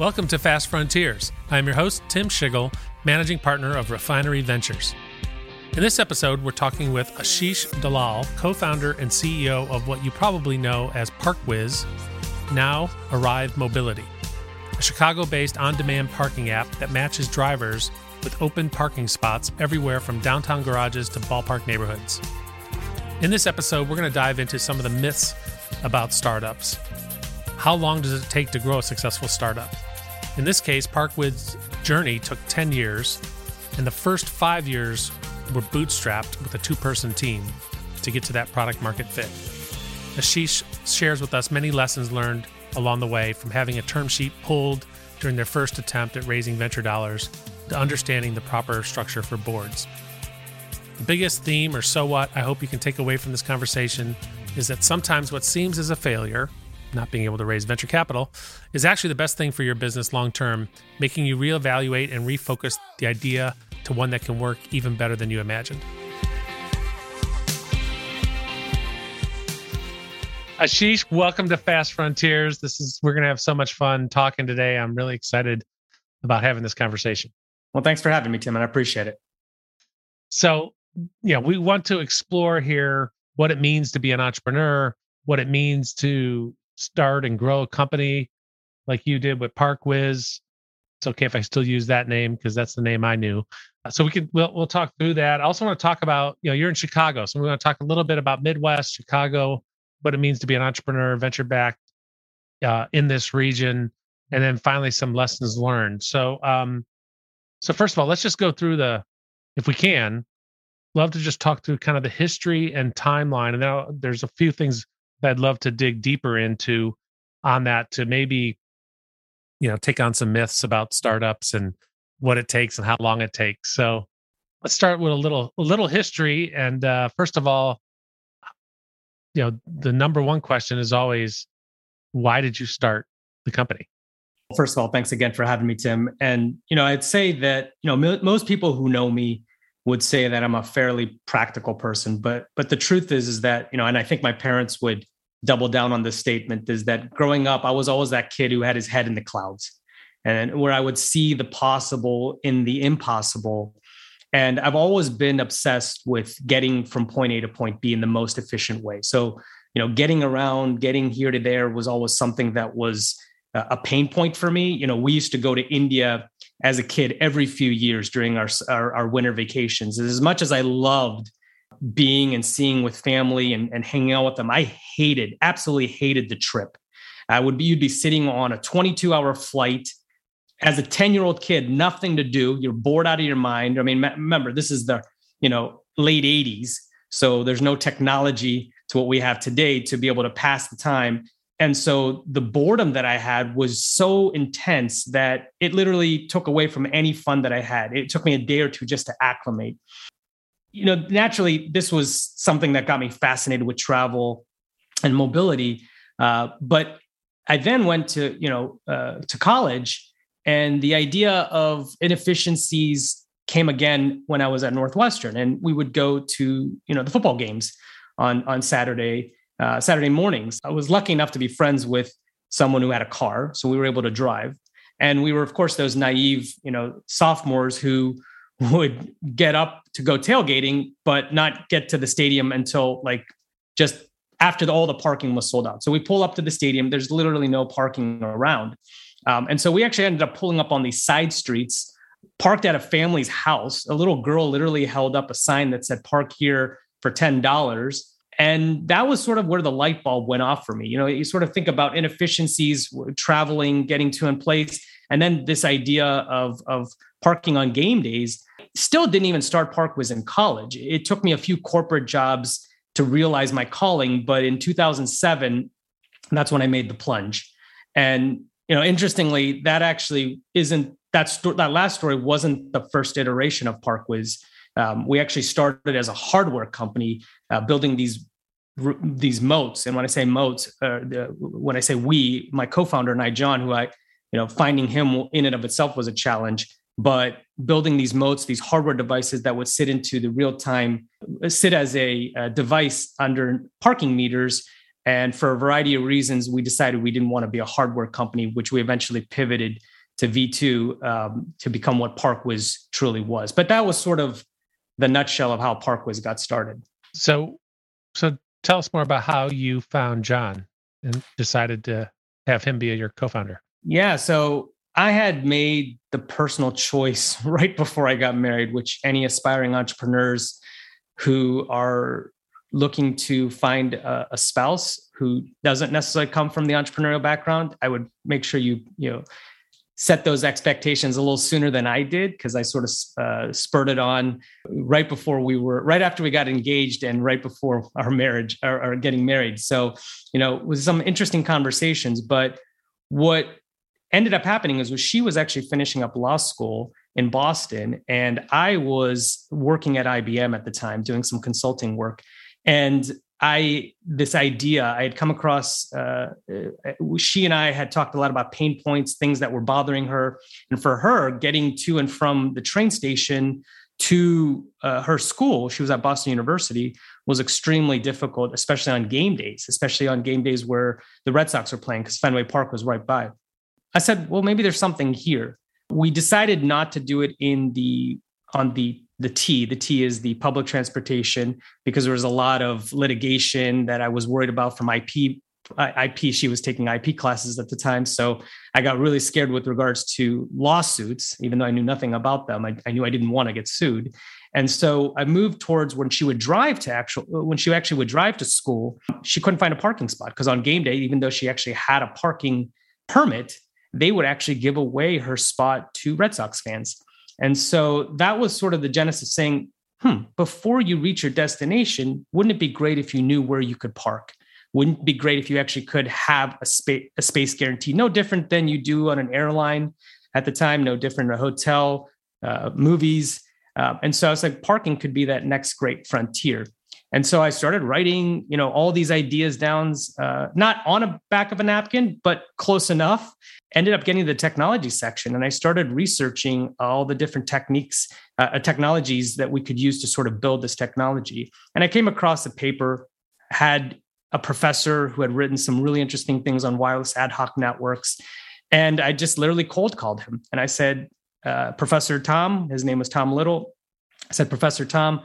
Welcome to Fast Frontiers. I'm your host, Tim Schigel, managing partner of Refinery Ventures. In this episode, we're talking with Ashish Dalal, co founder and CEO of what you probably know as ParkWhiz, now Arrive Mobility, a Chicago based on demand parking app that matches drivers with open parking spots everywhere from downtown garages to ballpark neighborhoods. In this episode, we're going to dive into some of the myths about startups. How long does it take to grow a successful startup? In this case, ParkWhiz's journey took 10 years, and the first five years were bootstrapped with a two person team to get to that product market fit. Ashish shares with us many lessons learned along the way from having a term sheet pulled during their first attempt at raising venture dollars to understanding the proper structure for boards. The biggest theme, or so what, I hope you can take away from this conversation is that sometimes what seems as a failure not being able to raise venture capital, is actually the best thing for your business long term, making you reevaluate and refocus the idea to one that can work even better than you imagined. Ashish, welcome to Fast Frontiers. This is we're going to have so much fun talking today. I'm really excited about having this conversation. Well, thanks for having me, Tim, and I appreciate it. So, yeah, we want to explore here what it means to be an entrepreneur, what it means to start and grow a company like you did with ParkWhiz. It's okay if I still use that name because that's the name I knew. Uh, so we can we'll we'll talk through that. I also want to talk about you know you're in Chicago, so we're going to talk a little bit about Midwest Chicago, what it means to be an entrepreneur, venture backed uh, in this region, and then finally some lessons learned. So um, so first of all, let's just go through the if we can. Love to just talk through kind of the history and timeline, and then there's a few things I'd love to dig deeper into on that to maybe you know take on some myths about startups and what it takes and how long it takes. So let's start with a little a little history. And uh, first of all, you know the number one question is always why did you start the company? First of all, thanks again for having me, Tim. And you know, I'd say that you know m- most people who know me would say that I'm a fairly practical person, but but the truth is is that you know, and I think my parents would double down on this statement is that growing up, I was always that kid who had his head in the clouds, and where I would see the possible in the impossible. And I've always been obsessed with getting from point A to point B in the most efficient way. So you know, getting around, getting here to there was always something that was a pain point for me. You know, we used to go to India as a kid every few years during our, our, our winter vacations. As much as I loved being and seeing with family and, and hanging out with them, I hated, absolutely hated the trip. I would be, you'd be sitting on a 22 hour flight as a 10 year old kid, nothing to do. You're bored out of your mind. I mean, remember, this is the, you know, late 80s. So there's no technology to what we have today to be able to pass the time. And so the boredom that I had was so intense that it literally took away from any fun that I had. It took me a day or two just to acclimate. You know, naturally, this was something that got me fascinated with travel and mobility. Uh, but I then went to, you know, uh, to college, and the idea of inefficiencies came again when I was at Northwestern, and we would go to, you know, the football games on on Saturday uh, Saturday mornings. I was lucky enough to be friends with someone who had a car, so we were able to drive. And we were, of course, those naive, you know, sophomores who would get up to go tailgating, but not get to the stadium until like just after the, all the parking was sold out. So we pull up to the stadium. There's literally no parking around. Um, and so we actually ended up pulling up on these side streets, parked at a family's house. A little girl literally held up a sign that said, Park here for $10 and that was sort of where the light bulb went off for me you know you sort of think about inefficiencies traveling getting to in place and then this idea of of parking on game days still didn't even start ParkWhiz in college it took me a few corporate jobs to realize my calling but in 2007 that's when i made the plunge and you know interestingly that actually isn't that sto- that last story wasn't the first iteration of ParkWhiz um, we actually started as a hardware company uh, building these these motes. And when I say motes, uh, the, when I say we, my co-founder and I, John, who I, you know, finding him in and of itself was a challenge. But building these motes, these hardware devices that would sit into the real time, sit as a, a device under parking meters. And for a variety of reasons, we decided we didn't want to be a hardware company, which we eventually pivoted to V2 um, to become what ParkWhiz truly was. But that was sort of the nutshell of how ParkWhiz got started. So, so tell us more about how you found John and decided to have him be your co-founder. Yeah, so I had made the personal choice right before I got married, which any aspiring entrepreneurs who are looking to find a, a, spouse who doesn't necessarily come from the entrepreneurial background, I would make sure you you know set those expectations a little sooner than I did because I sort of uh, spurted on right before we were right after we got engaged and right before our marriage or, or getting married. So you know, it was some interesting conversations, but what ended up happening is was she was actually finishing up law school in Boston and I was working at IBM at the time doing some consulting work and I this idea I had come across. Uh, she and I had talked a lot about pain points, things that were bothering her, and for her, getting to and from the train station to uh, her school, she was at Boston University, was extremely difficult, especially on game days, especially on game days where the Red Sox were playing because Fenway Park was right by. I said, well, maybe there's something here. We decided not to do it in the on the the T. The T is the public transportation because there was a lot of litigation that I was worried about from IP. IP, she was taking IP classes at the time. So I got really scared with regards to lawsuits, even though I knew nothing about them. I, I knew I didn't want to get sued. And so I moved towards when she would drive to actual, when she actually would drive to school, she couldn't find a parking spot because on game day, even though she actually had a parking permit, they would actually give away her spot to Red Sox fans. And so that was sort of the genesis saying, hmm, before you reach your destination, wouldn't it be great if you knew where you could park? Wouldn't it be great if you actually could have a space a space guarantee? No different than you do on an airline at the time, no different a hotel, uh, movies. Uh, and so I was like, parking could be that next great frontier. And so I started writing, you know, all these ideas down, uh, not on a back of a napkin, but close enough. Ended up getting the technology section, and I started researching all the different techniques, uh, uh, technologies that we could use to sort of build this technology. And I came across a paper had a professor who had written some really interesting things on wireless ad hoc networks, and I just literally cold called him, and I said, uh, "Professor Tom," his name was Tom Little. I said, "Professor Tom."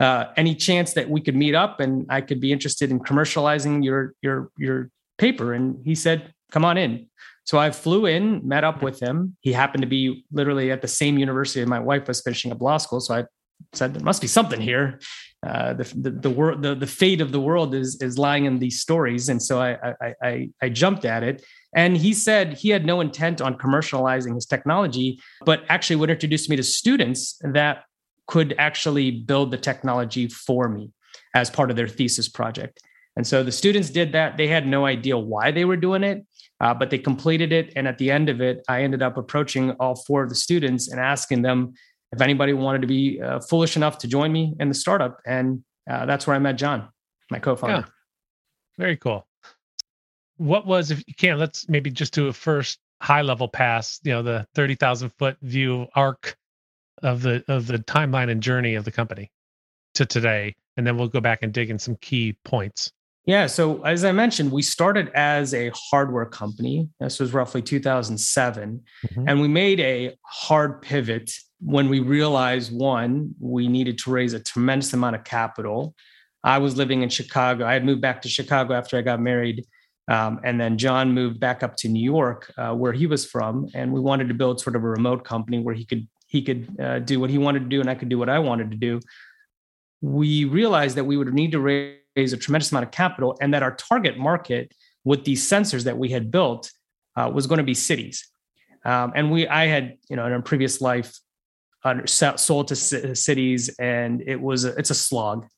Uh, any chance that we could meet up and I could be interested in commercializing your your your paper? And he said, come on in. So I flew in, met up with him. He happened to be literally at the same university my wife was finishing up law school. So I said, there must be something here. Uh, the, the, the world, the, the fate of the world is, is lying in these stories. And so I, I, I, I jumped at it. And he said he had no intent on commercializing his technology, but actually would introduce me to students that could actually build the technology for me as part of their thesis project. And so the students did that. They had no idea why they were doing it, uh, but they completed it. And at the end of it, I ended up approaching all four of the students and asking them if anybody wanted to be uh, foolish enough to join me in the startup. And uh, that's where I met John, my co founder. Yeah. Very cool. What was, if you can, let's maybe just do a first high level pass, you know, the 30,000 foot view arc of the of the timeline and journey of the company to today and then we'll go back and dig in some key points. Yeah so as i mentioned we started as a hardware company. This was roughly 2007 mm-hmm. and we made a hard pivot when we realized one we needed to raise a tremendous amount of capital. I was living in chicago. I had moved back to chicago after i got married um, and then John moved back up to New York, uh, where he was from, and we wanted to build sort of a remote company where he could he could uh, do what he wanted to do and I could do what I wanted to do. We realized that we would need to raise a tremendous amount of capital and that our target market with these sensors that we had built uh, was going to be cities. Um, and we, I had, you know, in a previous life, sold to c- cities, and it was a, it's a slog.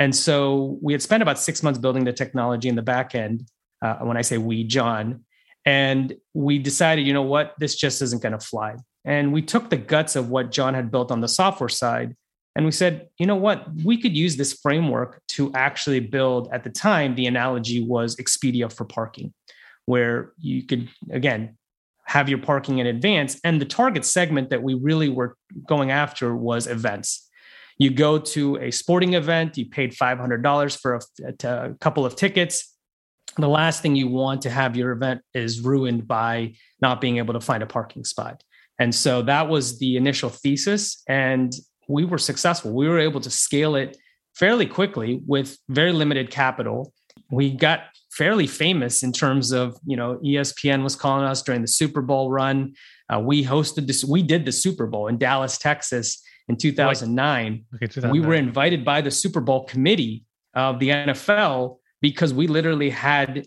And so we had spent about six months building the technology in the back end. Uh, when I say we, John, and we decided, you know what, this just isn't going to fly. And we took the guts of what John had built on the software side and we said, you know what, we could use this framework to actually build, at the time, the analogy was Expedia for parking, where you could, again, have your parking in advance. And the target segment that we really were going after was events. You go to a sporting event, you paid $500 for a, a couple of tickets. the last thing you want to have your event is ruined by not being able to find a parking spot. And so that was the initial thesis. And we were successful. We were able to scale it fairly quickly with very limited capital. We got fairly famous in terms of, you know, ESPN was calling us during the Super Bowl run. Uh, we hosted this, we did the Super Bowl in Dallas, Texas in 2009. Okay, 2009. We were invited by the Super Bowl committee of the NFL because we literally had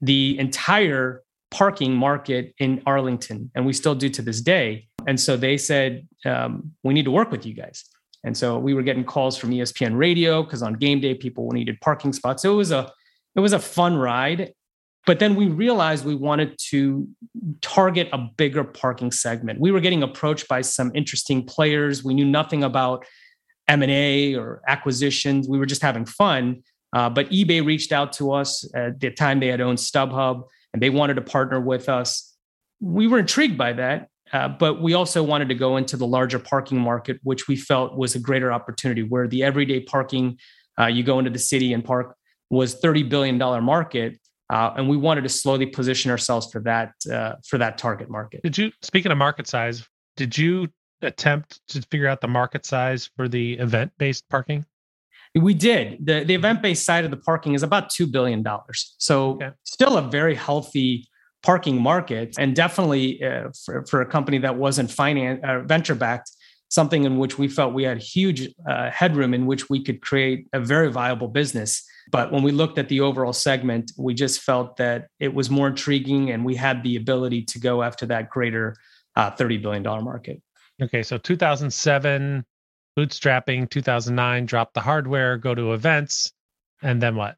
the entire parking market in Arlington, and we still do to this day. And so they said, um, we need to work with you guys. And so we were getting calls from ESPN radio because on game day, people needed parking spots. So it was a it was a fun ride. But then we realized we wanted to target a bigger parking segment. We were getting approached by some interesting players. We knew nothing about M&A or acquisitions. We were just having fun. Uh, but eBay reached out to us at the time they had owned StubHub and they wanted to partner with us. We were intrigued by that, uh, but we also wanted to go into the larger parking market, which we felt was a greater opportunity where the everyday parking, uh, you go into the city and park, was $30 billion market. Uh, and we wanted to slowly position ourselves for that uh, for that target market. Did you speaking of market size? Did you attempt to figure out the market size for the event based parking? We did. The, the event based side of the parking is about $2 billion. So, okay. still a very healthy parking market, and definitely uh, for, for a company that wasn't finance, uh, venture backed, something in which we felt we had huge uh, headroom in which we could create a very viable business. But when we looked at the overall segment, we just felt that it was more intriguing and we had the ability to go after that greater uh, $30 billion market. Okay, so 2007, bootstrapping 2009 drop the hardware go to events and then what?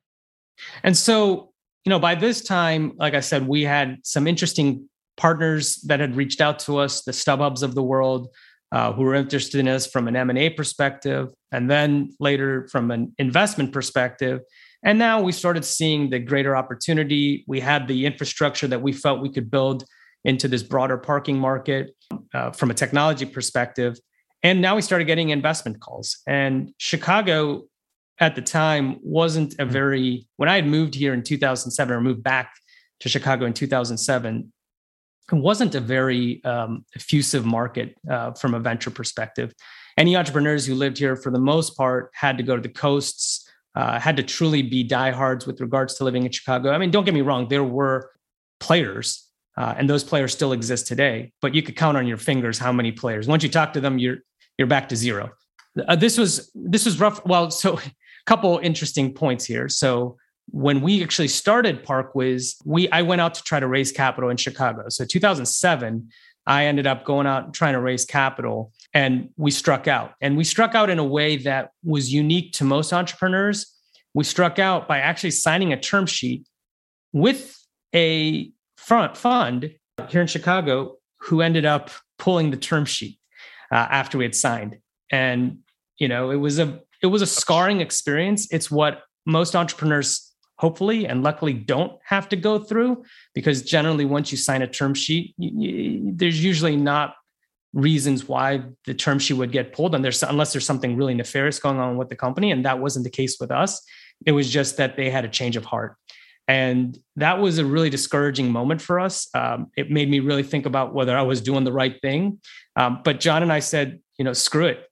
And so you know by this time like i said we had some interesting partners that had reached out to us the stubhubs of the world uh, who were interested in us from an m&a perspective and then later from an investment perspective. And now we started seeing the greater opportunity. We had the infrastructure that we felt we could build into this broader parking market uh, from a technology perspective and now we started getting investment calls. And Chicago at the time wasn't a hmm. very, when I had moved here in 2007 or moved back to Chicago in 2007, it wasn't a very um, effusive market uh, from a venture perspective. Any entrepreneurs who lived here, for the most part, had to go to the coasts, uh, had to truly be diehards with regards to living in Chicago. I mean, don't get me wrong, there were players, uh, and those players still exist today, but you could count on your fingers how many players. Once you talk to them, you're you're back to zero. Uh, this was this was rough. Well, so a couple interesting points here. So when we actually started ParkWhiz, we I went out to try to raise capital in Chicago. So 2007, I ended up going out and trying to raise capital, and we struck out. And we struck out in a way that was unique to most entrepreneurs. We struck out by actually signing a term sheet with a front fund here in Chicago who ended up pulling the term sheet uh, after we had signed. And you know, it was a it was a scarring experience. It's what most entrepreneurs hopefully and luckily don't have to go through because generally once you sign a term sheet you, you, there's usually not reasons why the term sheet would get pulled and there's unless there's something really nefarious going on with the company and that wasn't the case with us it was just that they had a change of heart and that was a really discouraging moment for us. Um, it made me really think about whether I was doing the right thing. Um, but John and I said, you know, screw it.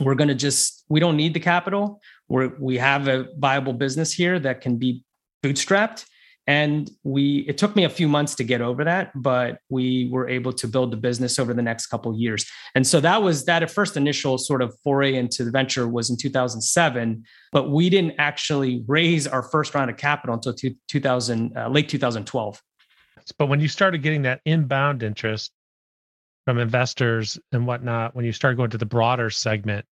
We're going to just, we don't need the capital. We're, we have a viable business here that can be bootstrapped and we it took me a few months to get over that but we were able to build the business over the next couple years and so that was that first initial sort of foray into the venture was in 2007 but we didn't actually raise our first round of capital until 2000 uh, late 2012 but when you started getting that inbound interest from investors and whatnot when you started going to the broader segment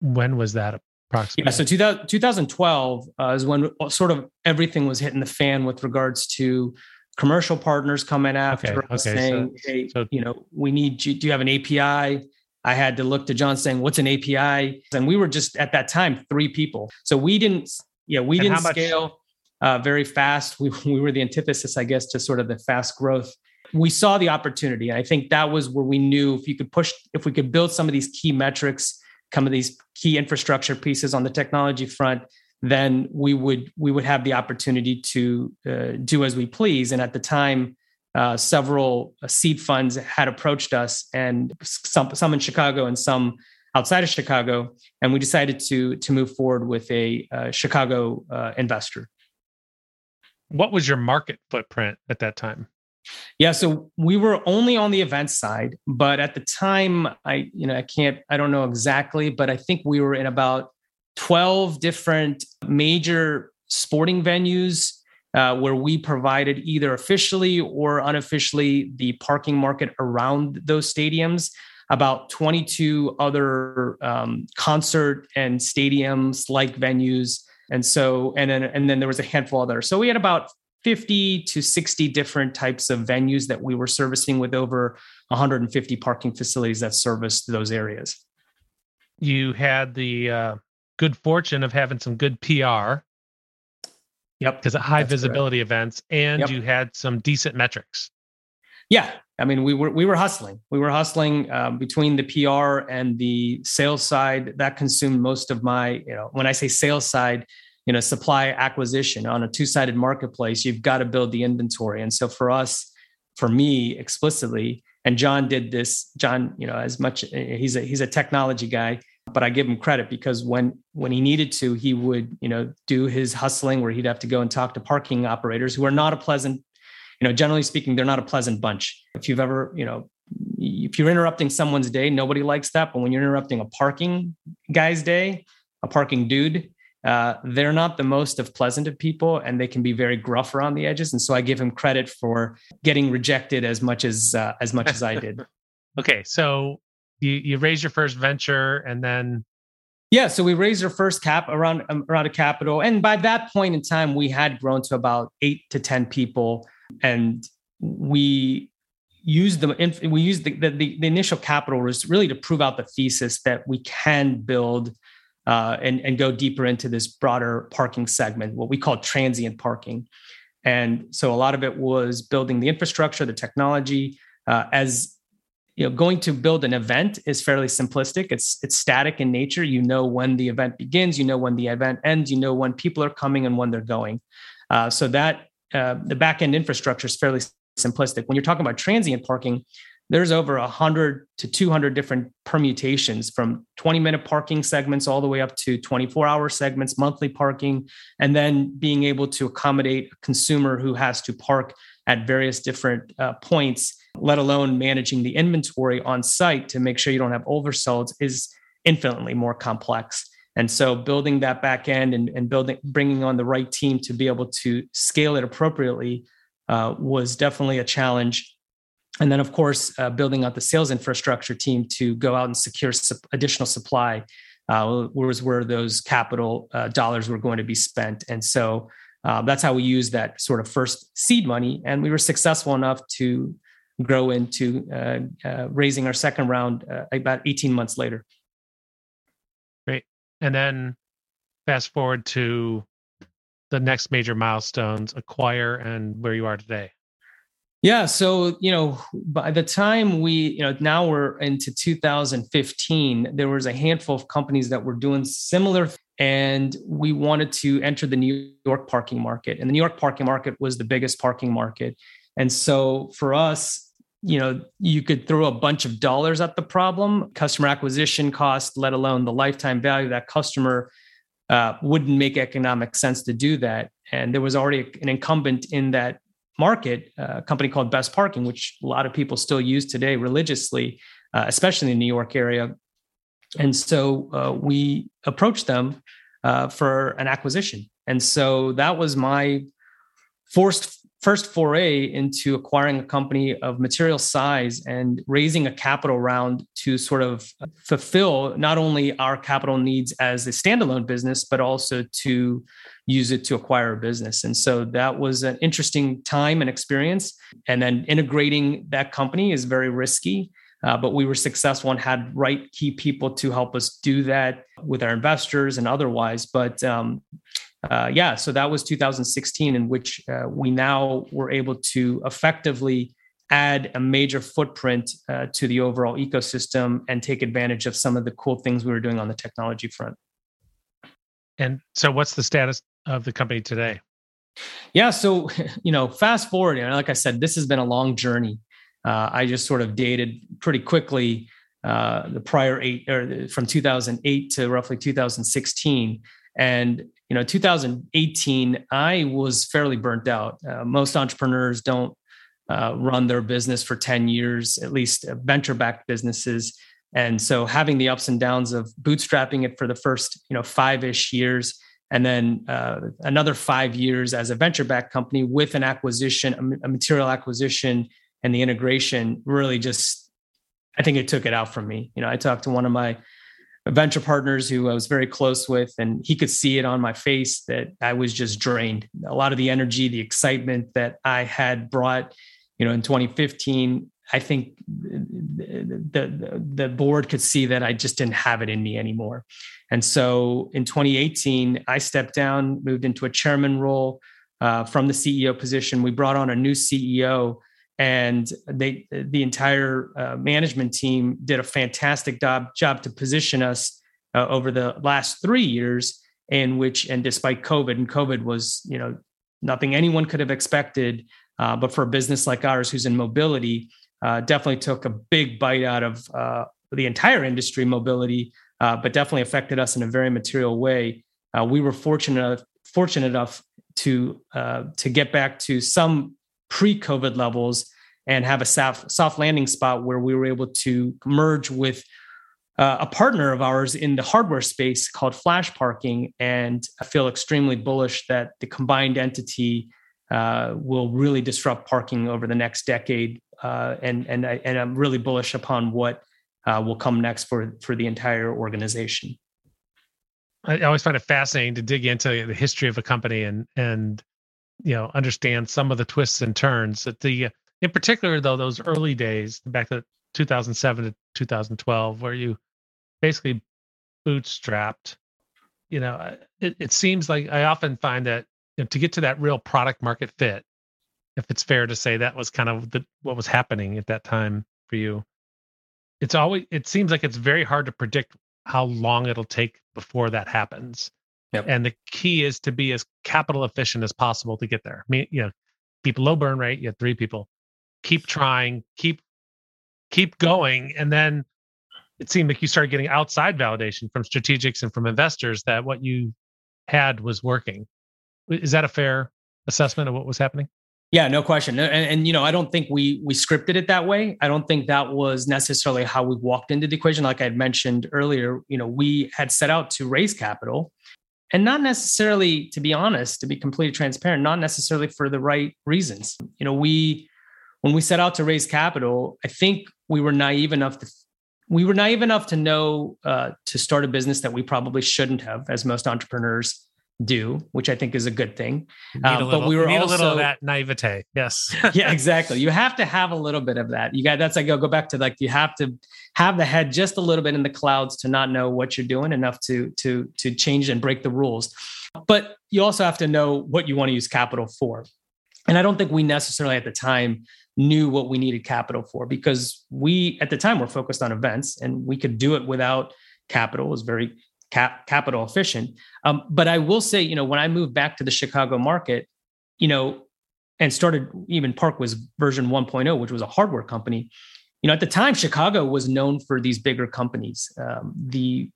when was that? Yeah, so 2000, 2012 uh, is when sort of everything was hitting the fan with regards to commercial partners coming after okay, us okay, saying, so, "Hey, so, you know, we need you. Do you have an API?" I had to look to John saying, "What's an API?" And we were just at that time three people, so we didn't. Yeah, we didn't scale uh, very fast. We we were the antithesis, I guess, to sort of the fast growth. We saw the opportunity. I think that was where we knew if you could push, if we could build some of these key metrics some of these key infrastructure pieces on the technology front, then we would we would have the opportunity to uh, do as we please. And at the time, uh, several uh, seed funds had approached us, and some some in Chicago and some outside of Chicago, and we decided to to move forward with a uh, Chicago uh, investor. What was your market footprint at that time? Yeah, so we were only on the event side, but at the time, I you know I can't I don't know exactly, but I think we were in about twelve different major sporting venues uh, where we provided either officially or unofficially the parking market around those stadiums. About 22 other um, concert and stadiums like venues, and so and then and then there was a handful other. So we had about 50 to 60 different types of venues that we were servicing with over 150 parking facilities that serviced those areas. You had the uh, good fortune of having some good PR. Yep. Because of high visibility correct. events, and yep. you had some decent metrics. Yeah, I mean, we were we were hustling. We were hustling um, between the PR and the sales side. That consumed most of my, you know, when I say sales side, you know supply acquisition on a two-sided marketplace you've got to build the inventory. And so for us for me explicitly and john did this john you know as much he's a he's a technology guy but i give him credit because when when he needed to he would you know do his hustling where he'd have to go and talk to parking operators who are not a pleasant you know generally speaking they're not a pleasant bunch. If you've ever you know if you're interrupting someone's day nobody likes that. But when you're interrupting a parking guy's day a parking dude uh, they're not the most of pleasant of people and they can be very gruff around the edges. And so i give him credit for getting rejected as much as uh, as much as i did. Okay so you you raise your first venture and then yeah so we raised our first cap around um, around a capital. And by that point in time we had grown to about 8 to 10 people. And we used the we used the, the, the initial capital was really to prove out the thesis that we can build uh, and, and go deeper into this broader parking segment, what we call transient parking. And so a lot of it was building the infrastructure, the technology. Uh, as you know, going to build an event is fairly simplistic. It's it's static in nature. You know when the event begins, you know when the event ends, you know when people are coming and when they're going. Uh, so that uh, the back end infrastructure is fairly simplistic. When you're talking about transient parking, there's over 100 to 200 different permutations from 20 minute parking segments all the way up to 24 hour segments monthly parking and then being able to accommodate a consumer who has to park at various different uh, points let alone managing the inventory on site to make sure you don't have oversolds is infinitely more complex. And so building that back end and, and building bringing on the right team to be able to scale it appropriately uh, was definitely a challenge and then of course uh, building out the sales infrastructure team to go out and secure su- additional supply uh, was where those capital uh, dollars were going to be spent. And so uh, that's how we used that sort of first seed money. And we were successful enough to grow into uh, uh, raising our second round about 18 months later. Great. And then fast forward to the next major milestones acquire and where you are today yeah. So, you know, by the time we, you know, now we're into 2015, there was a handful of companies that were doing similar. And we wanted to enter the New York parking market. And the New York parking market was the biggest parking market. And so for us, you know, you could throw a bunch of dollars at the problem, customer acquisition cost, let alone the lifetime value that customer uh, wouldn't make economic sense to do that. And there was already an incumbent in that market, a company called Best Parking, which a lot of people still use today religiously, uh, especially in the New York area. And so uh, we approached them uh, for an acquisition. And so that was my forced first foray into acquiring a company of material size and raising a capital round to sort of fulfill not only our capital needs as a standalone business, but also to use it to acquire a business. And so that was an interesting time and experience. And then integrating that company is very risky. Uh, but we were successful and had right key people to help us do that with our investors and otherwise. But um, uh, yeah, so that was 2016, in which uh, we now were able to effectively add a major footprint uh, to the overall ecosystem and take advantage of some of the cool things we were doing on the technology front. And so, what's the status of the company today? Yeah, so you know, fast forward, and like I said, this has been a long journey. Uh, I just sort of dated pretty quickly uh, the prior eight or from 2008 to roughly 2016, and you know, 2018, I was fairly burnt out. Uh, most entrepreneurs don't uh, run their business for 10 years, at least venture-backed businesses. And so having the ups and downs of bootstrapping it for the first, you know, five-ish years, and then uh, another five years as a venture-backed company with an acquisition, a material acquisition, and the integration really just, I think it took it out from me. You know, I talked to one of my venture partners who I was very close with, and he could see it on my face that I was just drained. A lot of the energy, the excitement that I had brought, you know, in 2015, I think the, the, board could see that I just didn't have it in me anymore. And so in 2018, I stepped down, moved into a chairman role uh, from the CEO position. We brought on a new CEO and they the entire uh, management team did a fantastic job job to position us uh, over the last three years in which and despite covid and covid was you know nothing anyone could have expected uh, but for a business like ours who's in mobility uh, definitely took a big bite out of uh, the entire industry mobility uh, but definitely affected us in a very material way. We were fortunate fortunate enough to to get back to some pre-COVID levels and have a soft, soft landing spot where we were able to merge with uh, a partner of ours in the hardware space called Flash Parking. And I feel extremely bullish that the combined entity uh, will really disrupt parking over the next decade. Uh, and and I, and I'm really bullish upon what uh, will come next for for the entire organization. I always find it fascinating to dig into the history of a company and and you know understand some of the twists and turns that the uh, in particular though those early days back to 2007 to 2012 where you basically bootstrapped you know uh, it, it seems like i often find that you know, to get to that real product market fit if it's fair to say that was kind of the, what was happening at that time for you it's always it seems like it's very hard to predict how long it'll take before that happens Yep. And the key is to be as capital efficient as possible to get there. I mean, you know, keep low burn rate. You have three people. Keep trying. Keep keep going, and then it seemed like you started getting outside validation from strategics and from investors that what you had was working. Is that a fair assessment of what was happening? Yeah, no question. And, and, you know, I don't think we we scripted it that way. I don't think that was necessarily how we walked into the equation. Like I had mentioned earlier, you know, we had set out to raise capital and not necessarily to be honest to be completely transparent not necessarily for the right reasons. You know we when we set out to raise capital i think we were naive enough to we were naive enough to know uh, to start a business that we probably shouldn't have as most entrepreneurs do, which I think is a good thing. Uh, little, but we were also, a little of that naivete. Yes. yeah, exactly. You have to have a little bit of that. You got that's like go go back to like you have to have the head just a little bit in the clouds to not know what you're doing enough to to to change and break the rules. But you also have to know what you want to use capital for. And I don't think we necessarily at the time knew what we needed capital for because we at the time were focused on events and we could do it without capital. It was very cap, capital efficient. Um, but I will say, you know, when I moved back to the Chicago market, you know, and started even ParkWhiz version 1.0, which was a hardware company. You know, at the time, Chicago was known for these bigger companies. Um, the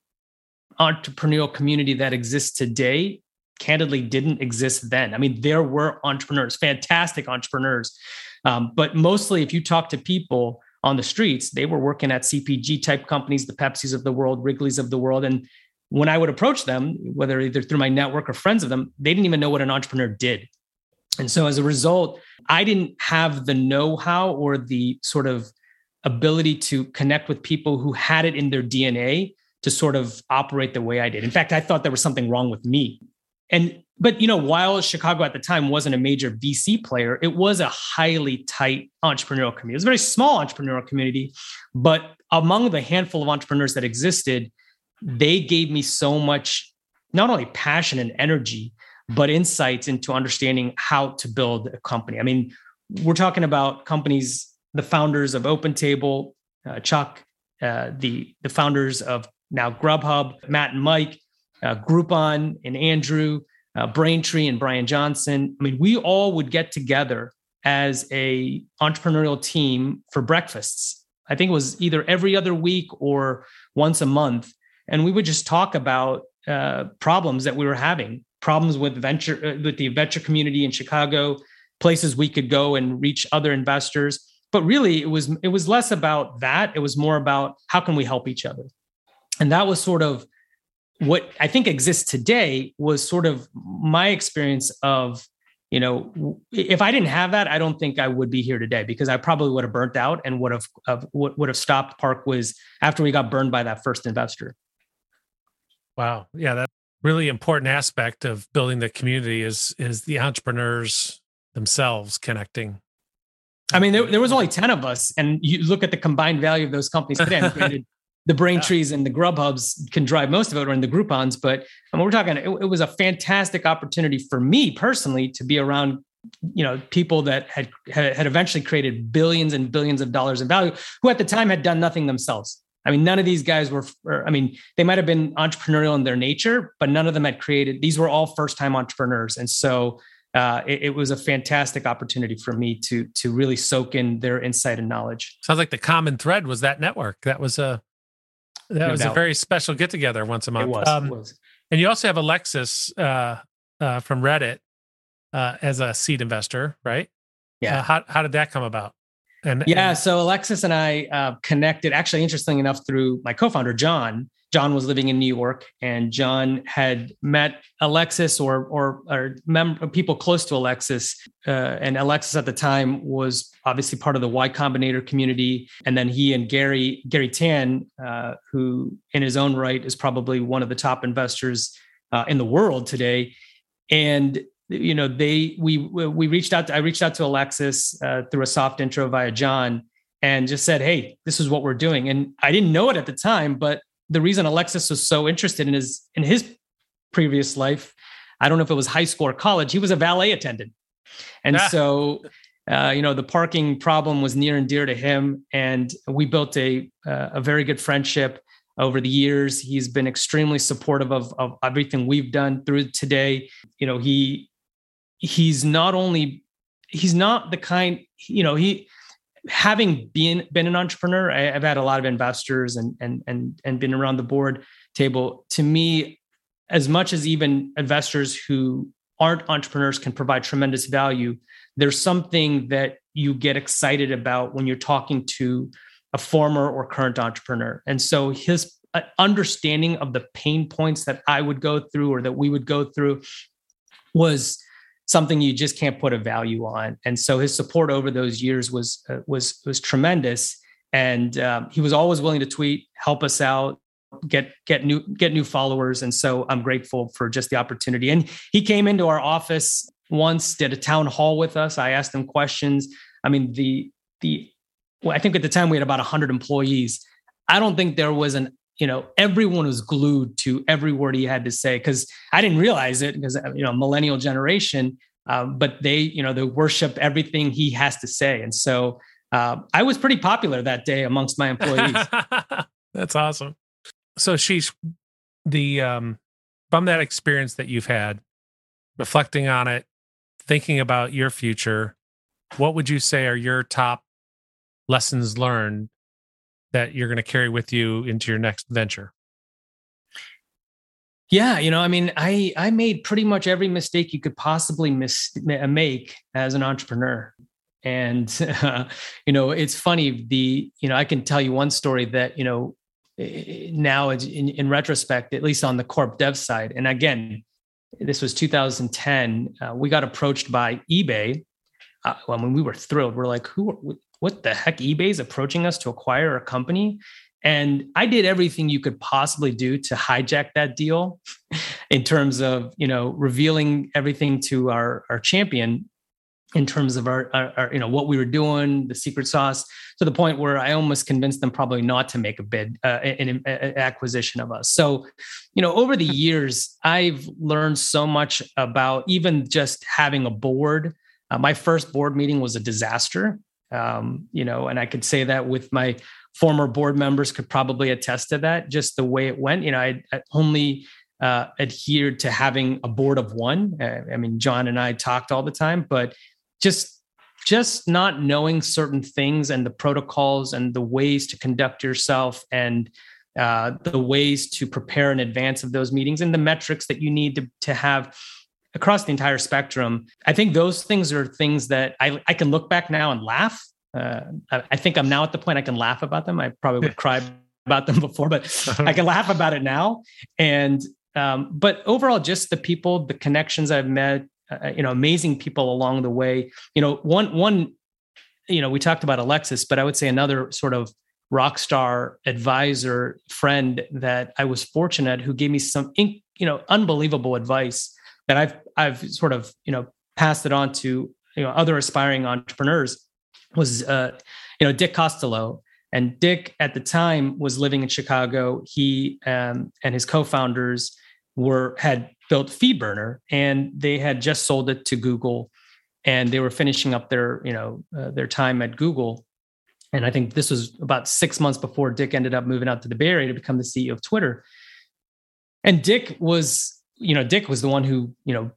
entrepreneurial community that exists today candidly didn't exist then. I mean, there were entrepreneurs, fantastic entrepreneurs, um, but mostly if you talk to people on the streets, they were working at CPG type companies, the Pepsis of the world, Wrigley's of the world, and when I would approach them, whether either through my network or friends of them, they didn't even know what an entrepreneur did. And so as a result, I didn't have the know how or the sort of ability to connect with people who had it in their DNA to sort of operate the way I did. In fact, I thought there was something wrong with me. And but you know, while Chicago at the time wasn't a major VC player, it was a highly tight entrepreneurial community. It was a very small entrepreneurial community, but among the handful of entrepreneurs that existed, they gave me so much, not only passion and energy, but insights into understanding how to build a company. I mean, we're talking about companies, the founders of OpenTable, uh, Chuck, uh, the the founders of now Grubhub, Matt and Mike. uh, Groupon and Andrew, uh, Braintree and Bryan Johnson. I mean, we all would get together as a entrepreneurial team for breakfasts. I think it was either every other week or once a month, and we would just talk about uh, problems that we were having, problems with venture uh, with the venture community in Chicago, places we could go and reach other investors. But really, it was it was less about that. It was more about how can we help each other, and that was sort of what I think exists today. Was sort of my experience of you know if i didn't have that i don't think i would be here today because i probably would have burnt out and would have would have stopped ParkWhiz after we got burned by that first investor wow yeah that really important aspect of building the community is is the entrepreneurs themselves connecting I mean, there, there was only 10 of us, and you look at the combined value of those companies today. the Braintrees and the Grubhubs can drive most of it, or in the Groupons. But I mean, we're talking, it, it, was a fantastic opportunity for me personally to be around, you know, people that had had eventually created billions and billions of dollars in value, who at the time had done nothing themselves. I mean, none of these guys were, I mean, they might have been entrepreneurial in their nature, but none of them had created, these were all first time entrepreneurs. And so uh, it, it, was a fantastic opportunity for me to to really soak in their insight and knowledge. Sounds like the common thread was that network. That was a that no was doubt. a very special get together once a month. It was, um, it was. And you also have Alexis uh, uh, from Reddit uh, as a seed investor, right? Yeah. Uh, how how did that come about? And yeah, and- so Alexis and I uh, connected. Actually, interesting enough, through my co-founder John John was living in New York, and John had met Alexis or or, or mem- people close to Alexis. Uh, and Alexis at the time was obviously part of the Y Combinator community. And then he and Garry Garry Tan, uh, who in his own right is probably one of the top investors uh, in the world today, and you know they we we reached out to, I reached out to Alexis uh, through a soft intro via John and just said, "Hey, this is what we're doing." And I didn't know it at the time, but the reason Alexis was so interested in his in his previous life, I don't know if it was high school or college, he was a valet attendant. And ah. so uh, you know the parking problem was near and dear to him and we built a uh, a very good friendship over the years he's been extremely supportive of, of everything we've done through today you know he he's not only he's not the kind you know he having been been an entrepreneur, I, have had a lot of investors and and and and been around the board table. To me, as much as even investors who aren't entrepreneurs can provide tremendous value, there's something that you get excited about when you're talking to a former or current entrepreneur. And so his uh, understanding of the pain points that I would go through or that we would go through was something you just can't put a value on. And so his support over those years was uh, was was tremendous. And um, he was always willing to tweet, help us out, get get new get new followers. And so I'm grateful for just the opportunity. And he came into our office once, did a town hall with us. I asked him questions. I mean, the the well, I think at the time we had about 100 employees. I don't think there was an you know everyone was glued to every word he had to say because i didn't realize it because you know millennial generation um, but they you know they worship everything he has to say. And so uh, i was pretty popular that day amongst my employees. That's awesome. So she's the um from that experience that you've had reflecting on it thinking about your future what would you say are your top lessons learned that you're going to carry with you into your next venture? Yeah, you know, I mean, I I made pretty much every mistake you could possibly mis- make as an entrepreneur. And uh, you know, it's funny the, you know, I can tell you one story that, you know, now in, in retrospect, at least on the corp dev side. And again, this was 2010. Uh, we got approached by eBay. Uh, well, I mean, we were thrilled. We're like, who? What the heck ebay's approaching us to acquire a company. And i did everything you could possibly do to hijack that deal in terms of you know revealing everything to our our champion in terms of our, our, our, you know what we were doing the secret sauce to the point where i almost convinced them probably not to make a bid uh, an, an acquisition of us. So you know over the years i've learned so much about even just having a board. Uh, my first board meeting was a disaster um, you know, and I could say that with my former board members could probably attest to that. Just the way it went, you know, I, I only uh, adhered to having a board of one. Uh, I mean, John and I talked all the time, but just just not knowing certain things and the protocols and the ways to conduct yourself and uh, the ways to prepare in advance of those meetings and the metrics that you need to, to have across the entire spectrum. I think those things are things that I, I can look back now and laugh. Uh, I, I, think I'm now at the point I can laugh about them. I probably would cry about them before, but I can laugh about it now. And um, but overall, just the people, the connections I've met, uh, you know, amazing people along the way. You know, one one, you know, we talked about Alexis, but I would say another sort of rock star advisor friend that I was fortunate who gave me some, you know, unbelievable advice that I've I've sort of you know passed it on to you know other aspiring entrepreneurs was uh, you know Dick Costolo. And Dick at the time was living in Chicago. He um, and his co-founders were had built FeedBurner, and they had just sold it to Google, and they were finishing up their you know uh, their time at Google. And I think this was about six months before Dick ended up moving out to the Bay Area to become the CEO of Twitter. And Dick was you know, Dick was the one who, you know,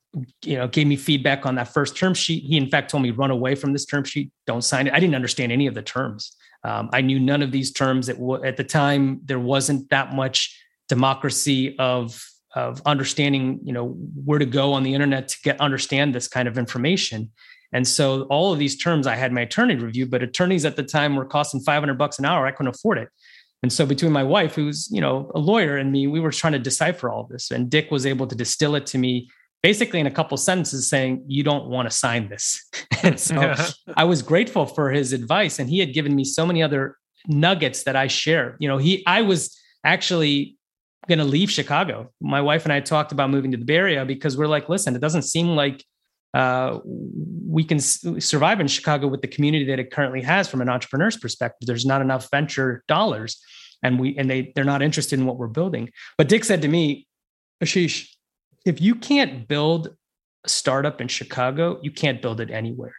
you know, gave me feedback on that first term sheet. He, in fact, told me run away from this term sheet. Don't sign it. I didn't understand any of the terms. Um, I knew none of these terms. At, at the time, there wasn't that much democracy of of understanding, you know, where to go on the internet to get understand this kind of information. And so, all of these terms, I had my attorney review, but attorneys at the time were costing 500 bucks an hour. I couldn't afford it. And so between my wife, who's, you know, a lawyer and me, we were trying to decipher all of this. And Dick was able to distill it to me basically in a couple sentences saying, you don't want to sign this. and so yeah. I was grateful for his advice. And he had given me so many other nuggets that I share. You know, he I was actually going to leave Chicago. My wife and I talked about moving to the Bay Area because we're like, listen, it doesn't seem like uh, we can s- survive in Chicago with the community that it currently has from an entrepreneur's perspective. There's not enough venture dollars, and we and they they're not interested in what we're building. But Dick said to me, Ashish, if you can't build a startup in Chicago, you can't build it anywhere,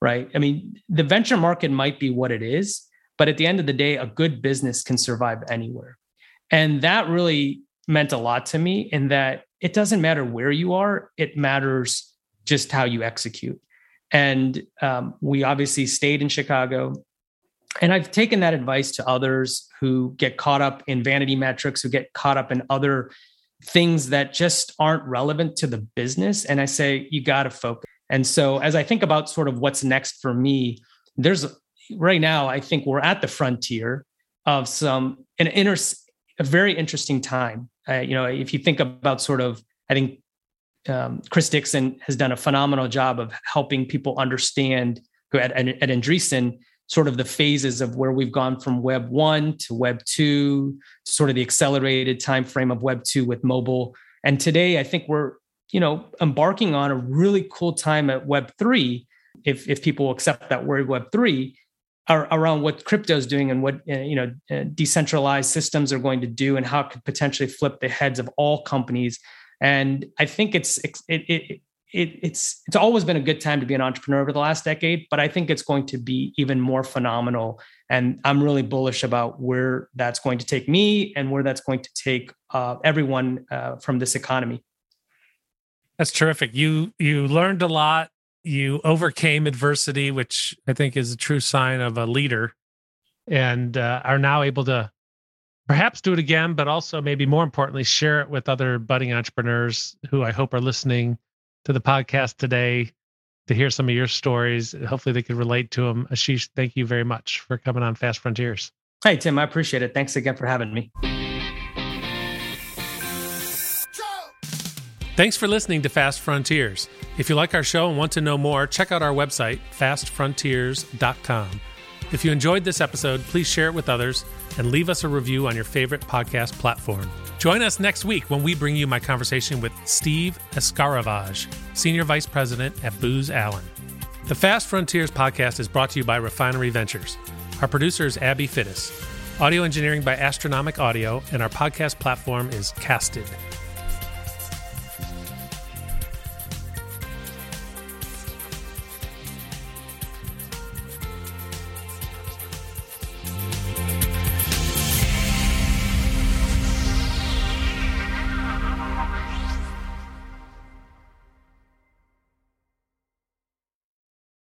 right? I mean, the venture market might be what it is, but at the end of the day, a good business can survive anywhere, and that really meant a lot to me. In that it doesn't matter where you are; it matters just how you execute. And um, we obviously stayed in Chicago. And I've taken that advice to others who get caught up in vanity metrics, who get caught up in other things that just aren't relevant to the business. And I say, you got to focus. And so as I think about sort of what's next for me, there's right now, I think we're at the frontier of some an inner, a very interesting time. Uh, you know, if you think about sort of, I think um, Chris Dixon has done a phenomenal job of helping people understand at, at Andreessen sort of the phases of where we've gone from web one to web two to sort of the accelerated time frame of web two with mobile. And today i think we're you know embarking on a really cool time at web three if if people accept that word web three around what crypto is doing and what uh, you know uh, decentralized systems are going to do and how it could potentially flip the heads of all companies and I think it's it, it, it, it's it's always been a good time to be an entrepreneur over the last decade, but I think it's going to be even more phenomenal. And I'm really bullish about where that's going to take me and where that's going to take uh, everyone uh, from this economy. That's terrific. You you learned a lot. You overcame adversity, which I think is a true sign of a leader, and uh, are now able to perhaps do it again, but also maybe more importantly, share it with other budding entrepreneurs who I hope are listening to the podcast today to hear some of your stories. Hopefully, they could relate to them. Ashish, thank you very much for coming on Fast Frontiers. Hey, Tim, I appreciate it. Thanks again for having me. Thanks for listening to Fast Frontiers. If you like our show and want to know more, check out our website, fastfrontiers.com. If you enjoyed this episode, please share it with others and leave us a review on your favorite podcast platform. Join us next week when we bring you my conversation with Steve Escaravage, Senior Vice President at Booz Allen. The Fast Frontiers podcast is brought to you by Refinery Ventures. Our producer is Abby Fittis. Audio engineering by Astronomic Audio, and our podcast platform is Casted.